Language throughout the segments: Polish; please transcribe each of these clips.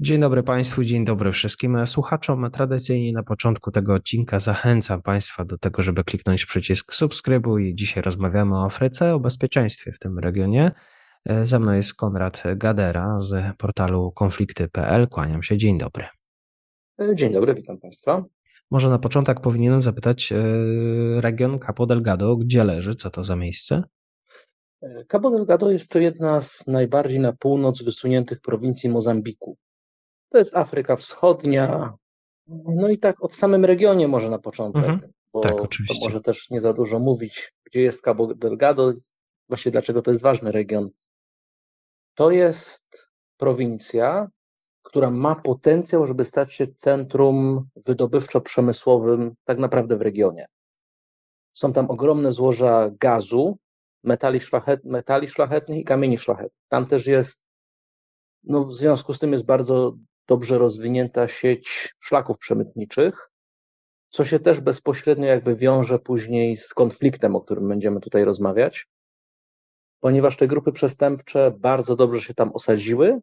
Dzień dobry Państwu, dzień dobry wszystkim słuchaczom. Tradycyjnie na początku tego odcinka zachęcam Państwa do tego, żeby kliknąć przycisk subskrybuj. Dzisiaj rozmawiamy o Afryce, o bezpieczeństwie w tym regionie. Ze mną jest Konrad Gadera z portalu konflikty.pl. Kłaniam się, dzień dobry. Dzień dobry, witam Państwa. Może na początek powinienem zapytać e, region Capo Delgado, gdzie leży, co to za miejsce? Cabo Delgado jest to jedna z najbardziej na północ wysuniętych prowincji Mozambiku. To jest Afryka Wschodnia. No i tak od samym regionie może na początek, mhm. bo tak, oczywiście. to może też nie za dużo mówić, gdzie jest Cabo Delgado, właśnie dlaczego to jest ważny region. To jest prowincja, która ma potencjał, żeby stać się centrum wydobywczo-przemysłowym tak naprawdę w regionie. Są tam ogromne złoża gazu, metali, szlachet, metali szlachetnych i kamieni szlachetnych. Tam też jest, no w związku z tym jest bardzo dobrze rozwinięta sieć szlaków przemytniczych, co się też bezpośrednio jakby wiąże później z konfliktem, o którym będziemy tutaj rozmawiać, ponieważ te grupy przestępcze bardzo dobrze się tam osadziły.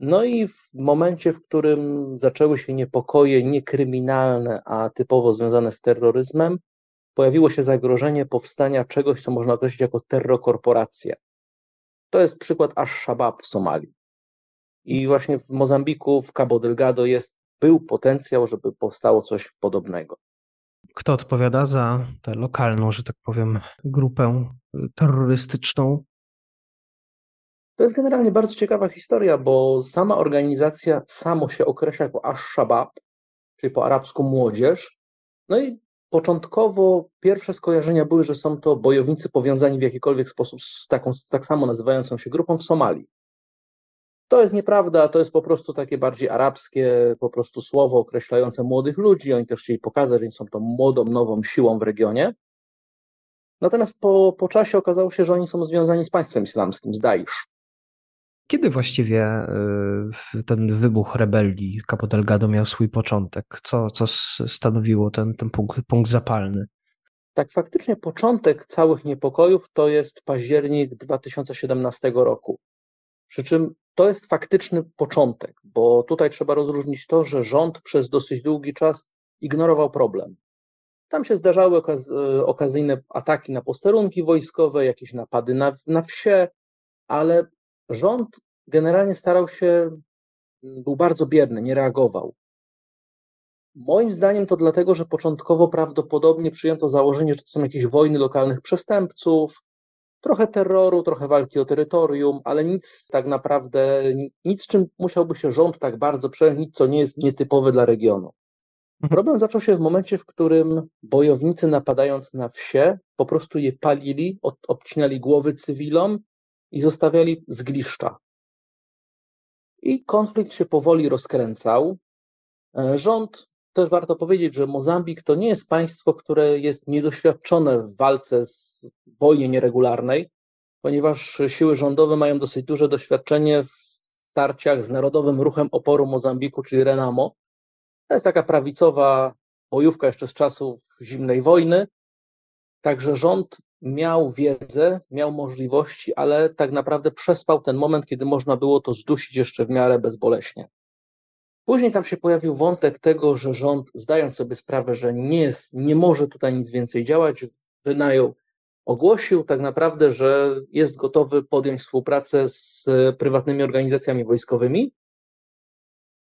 No i w momencie, w którym zaczęły się niepokoje niekryminalne, a typowo związane z terroryzmem, pojawiło się zagrożenie powstania czegoś, co można określić jako terrokorporacja. To jest przykład Ash-Shabaab w Somalii. I właśnie w Mozambiku, w Cabo Delgado jest, był potencjał, żeby powstało coś podobnego. Kto odpowiada za tę lokalną, że tak powiem, grupę terrorystyczną? To jest generalnie bardzo ciekawa historia, bo sama organizacja samo się określa jako Ash-Shabaab, czyli po arabsku młodzież. No i początkowo pierwsze skojarzenia były, że są to bojownicy powiązani w jakikolwiek sposób z taką, tak samo nazywającą się grupą w Somalii. To jest nieprawda, to jest po prostu takie bardziej arabskie po prostu słowo określające młodych ludzi. Oni też chcieli pokazać, że są to młodą, nową siłą w regionie. Natomiast po, po czasie okazało się, że oni są związani z państwem islamskim, z Daesh. Kiedy właściwie y, ten wybuch rebelii Capo Delgado miał swój początek? Co, co stanowiło ten, ten punkt, punkt zapalny? Tak, faktycznie początek całych niepokojów to jest październik 2017 roku. Przy czym to jest faktyczny początek, bo tutaj trzeba rozróżnić to, że rząd przez dosyć długi czas ignorował problem. Tam się zdarzały okaz okazyjne ataki na posterunki wojskowe, jakieś napady na, na wsie, ale rząd generalnie starał się, był bardzo bierny, nie reagował. Moim zdaniem to dlatego, że początkowo prawdopodobnie przyjęto założenie, że to są jakieś wojny lokalnych przestępców, Trochę terroru, trochę walki o terytorium, ale nic tak naprawdę, nic czym musiałby się rząd tak bardzo przejąć, co nie jest nietypowe dla regionu. Mhm. Problem zaczął się w momencie, w którym bojownicy napadając na wsie, po prostu je palili, od, obcinali głowy cywilom i zostawiali zgliszcza. I konflikt się powoli rozkręcał. E, rząd też warto powiedzieć, że Mozambik to nie jest państwo, które jest niedoświadczone w walce z wojnie nieregularnej, ponieważ siły rządowe mają dosyć duże doświadczenie w starciach z Narodowym Ruchem Oporu Mozambiku, czyli Renamo. To jest taka prawicowa bojówka jeszcze z czasów zimnej wojny. Także rząd miał wiedzę, miał możliwości, ale tak naprawdę przespał ten moment, kiedy można było to zdusić jeszcze w miarę bezboleśnie. Później tam się pojawił wątek tego, że rząd, zdając sobie sprawę, że nie, jest, nie może tutaj nic więcej działać, wynajął, ogłosił tak naprawdę, że jest gotowy podjąć współpracę z prywatnymi organizacjami wojskowymi.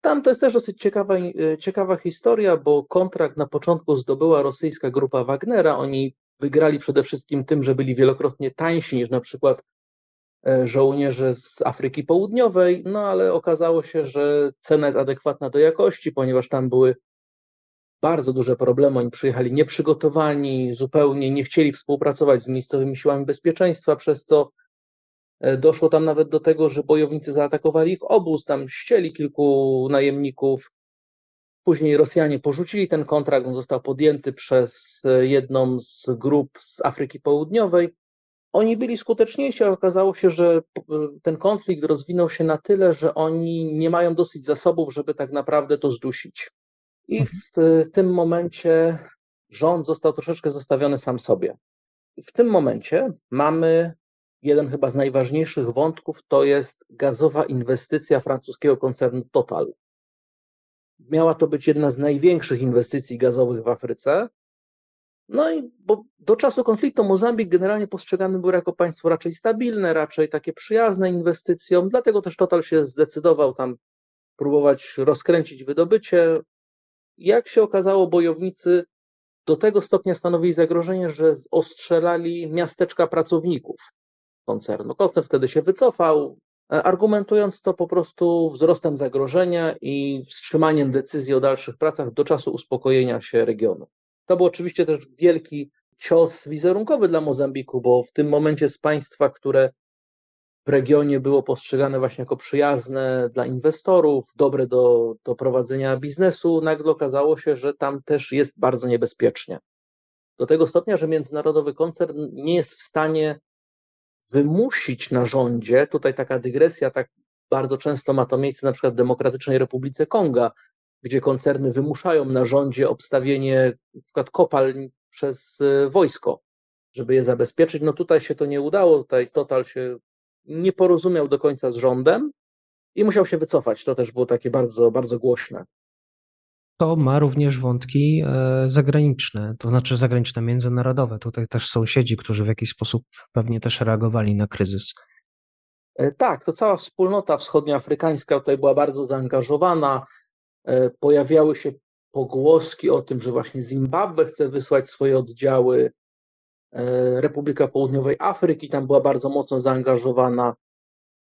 Tam to jest też dosyć ciekawa, ciekawa historia, bo kontrakt na początku zdobyła rosyjska grupa Wagnera. Oni wygrali przede wszystkim tym, że byli wielokrotnie tańsi niż na przykład E, żołnierze z Afryki Południowej, no ale okazało się, że cena jest adekwatna do jakości, ponieważ tam były bardzo duże problemy. Oni przyjechali nieprzygotowani, zupełnie nie chcieli współpracować z miejscowymi siłami bezpieczeństwa, przez co e, doszło tam nawet do tego, że bojownicy zaatakowali ich obóz, tam ścieli kilku najemników. Później Rosjanie porzucili ten kontrakt, on został podjęty przez e, jedną z grup z Afryki Południowej. Oni byli skuteczniejsi, ale okazało się, że ten konflikt rozwinął się na tyle, że oni nie mają dosyć zasobów, żeby tak naprawdę to zdusić. I Mhm. w tym momencie rząd został troszeczkę zostawiony sam sobie. W tym momencie mamy jeden chyba z najważniejszych wątków, to jest gazowa inwestycja francuskiego koncernu Total. Miała to być jedna z największych inwestycji gazowych w Afryce. No i bo do czasu konfliktu Mozambik generalnie postrzegany był jako państwo raczej stabilne, raczej takie przyjazne inwestycjom, dlatego też Total się zdecydował tam próbować rozkręcić wydobycie. Jak się okazało, bojownicy do tego stopnia stanowili zagrożenie, że ostrzelali miasteczka pracowników koncernu. Koncern wtedy się wycofał, e, argumentując to po prostu wzrostem zagrożenia i wstrzymaniem decyzji o dalszych pracach do czasu uspokojenia się regionu. To był oczywiście też wielki cios wizerunkowy dla Mozambiku, bo w tym momencie z państwa, które w regionie było postrzegane właśnie jako przyjazne dla inwestorów, dobre do, do prowadzenia biznesu, nagle okazało się, że tam też jest bardzo niebezpiecznie. Do tego stopnia, że międzynarodowy koncern nie jest w stanie wymusić na rządzie, tutaj taka dygresja, tak bardzo często ma to miejsce na przykład w Demokratycznej Republice Konga, gdzie koncerny wymuszają na rządzie obstawienie przykład kopalń przez e, wojsko, żeby je zabezpieczyć. No tutaj się to nie udało, tutaj Total się nie porozumiał do końca z rządem i musiał się wycofać. To też było takie bardzo, bardzo głośne. To ma również wątki e, zagraniczne, to znaczy zagraniczne, międzynarodowe. Tutaj też sąsiedzi, którzy w jakiś sposób pewnie też reagowali na kryzys. E, tak, to cała wspólnota wschodnioafrykańska tutaj była bardzo zaangażowana. E, pojawiały się pogłoski o tym, że właśnie Zimbabwe chce wysłać swoje oddziały. Republika Południowej Afryki tam była bardzo mocno zaangażowana.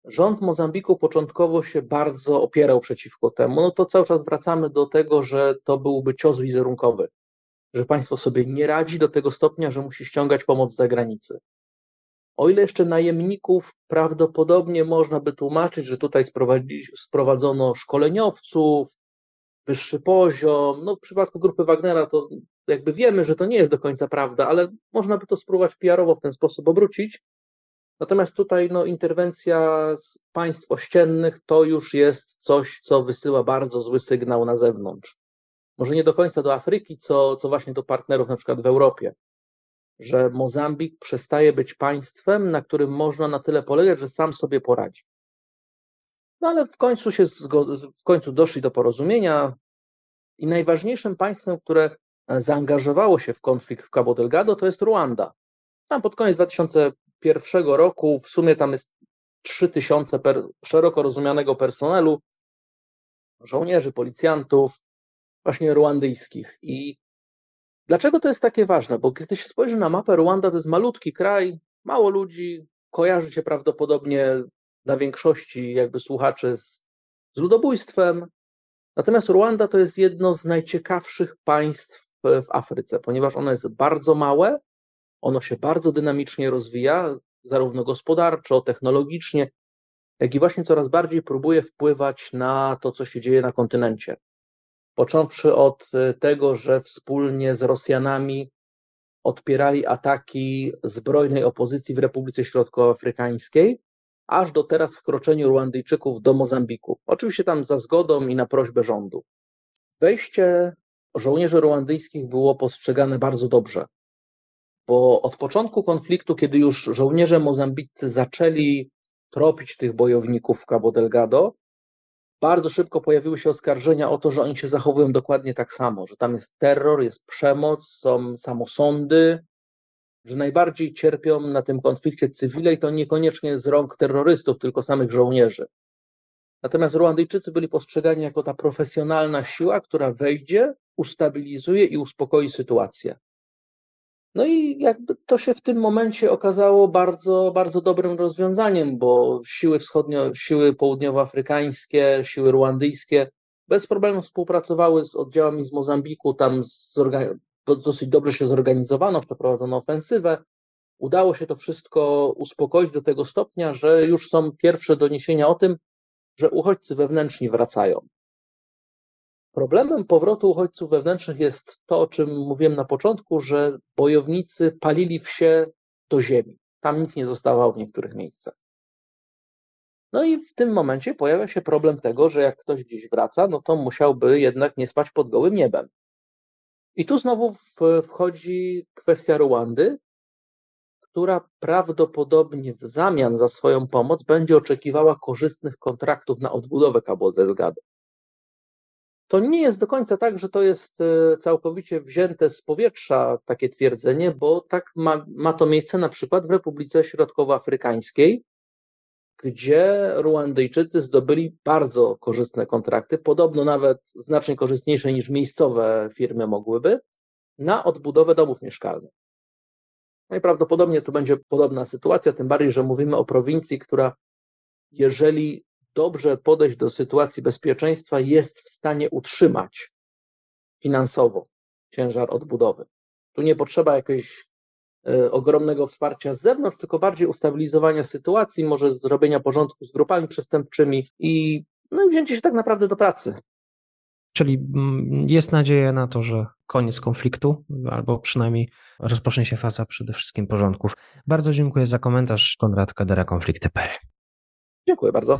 Rząd Mozambiku początkowo się bardzo opierał przeciwko temu. No to cały czas wracamy do tego, że to byłby cios wizerunkowy, że państwo sobie nie radzi do tego stopnia, że musi ściągać pomoc z zagranicy. O ile jeszcze najemników prawdopodobnie można by tłumaczyć, że tutaj sprowadzono szkoleniowców, wyższy poziom. No w przypadku grupy Wagnera to jakby wiemy, że to nie jest do końca prawda, ale można by to spróbować PR-owo w ten sposób obrócić. Natomiast tutaj no, interwencja z państw ościennych to już jest coś, co wysyła bardzo zły sygnał na zewnątrz. Może nie do końca do Afryki, co, co właśnie do partnerów na przykład w Europie. Że Mozambik przestaje być państwem, na którym można na tyle polegać, że sam sobie poradzi. No ale w końcu się w końcu doszli do porozumienia i najważniejszym państwem, które zaangażowało się w konflikt w Cabo Delgado, to jest Ruanda. Tam pod koniec 2001 roku w sumie tam jest 3000 per, szeroko rozumianego personelu, żołnierzy, policjantów, właśnie ruandyjskich. I dlaczego to jest takie ważne? Bo kiedy się spojrzy na mapę, Ruanda to jest malutki kraj, mało ludzi, kojarzy się prawdopodobnie dla większości jakby słuchaczy z, z ludobójstwem. Natomiast Ruanda to jest jedno z najciekawszych państw w Afryce, ponieważ ono jest bardzo małe, ono się bardzo dynamicznie rozwija, zarówno gospodarczo, technologicznie, jak i właśnie coraz bardziej próbuje wpływać na to, co się dzieje na kontynencie. Począwszy od tego, że wspólnie z Rosjanami odpierali ataki zbrojnej opozycji w Republice Środkowoafrykańskiej, aż do teraz wkroczeniu Ruandyjczyków do Mozambiku. Oczywiście tam za zgodą i na prośbę rządu. Wejście żołnierzy ruandyjskich było postrzegane bardzo dobrze, bo od początku konfliktu, kiedy już żołnierze mozambiccy zaczęli tropić tych bojowników w Cabo Delgado, bardzo szybko pojawiły się oskarżenia o to, że oni się zachowują dokładnie tak samo, że tam jest terror, jest przemoc, są samosądy, że najbardziej cierpią na tym konflikcie cywile i to niekoniecznie z rąk terrorystów, tylko samych żołnierzy. Natomiast Ruandyjczycy byli postrzegani jako ta profesjonalna siła, która wejdzie, ustabilizuje i uspokoi sytuację. No i jakby to się w tym momencie okazało bardzo, bardzo dobrym rozwiązaniem, bo siły wschodnio, siły południowoafrykańskie, siły ruandyjskie bez problemu współpracowały z oddziałami z Mozambiku, tam dosyć dobrze się zorganizowano, przeprowadzono ofensywę. Udało się to wszystko uspokoić do tego stopnia, że już są pierwsze doniesienia o tym, że uchodźcy wewnętrzni wracają. Problemem powrotu uchodźców wewnętrznych jest to, o czym mówiłem na początku, że bojownicy palili wsie do ziemi. Tam nic nie zostawało w niektórych miejscach. No i w tym momencie pojawia się problem tego, że jak ktoś gdzieś wraca, no to musiałby jednak nie spać pod gołym niebem. I tu znowu wchodzi kwestia Ruandy, która prawdopodobnie w zamian za swoją pomoc będzie oczekiwała korzystnych kontraktów na odbudowę Cabo Delgado. To nie jest do końca tak, że to jest e, całkowicie wzięte z powietrza takie twierdzenie, bo tak ma, ma to miejsce na przykład w Republice Środkowoafrykańskiej, gdzie Ruandyjczycy zdobyli bardzo korzystne kontrakty, podobno nawet znacznie korzystniejsze niż miejscowe firmy mogłyby, na odbudowę domów mieszkalnych. Najprawdopodobniej to będzie podobna sytuacja, tym bardziej, że mówimy o prowincji, która, jeżeli dobrze podejść do sytuacji bezpieczeństwa, jest w stanie utrzymać finansowo ciężar odbudowy. Tu nie potrzeba jakiegoś e, ogromnego wsparcia z zewnątrz, tylko bardziej ustabilizowania sytuacji, może zrobienia porządku z grupami przestępczymi i, no i wzięcie się tak naprawdę do pracy. Czyli mm, jest nadzieja na to, że koniec konfliktu, albo przynajmniej rozpocznie się faza przede wszystkim porządków. Bardzo dziękuję za komentarz. Konrad Kadera, konflikty.pl. Dziękuję bardzo.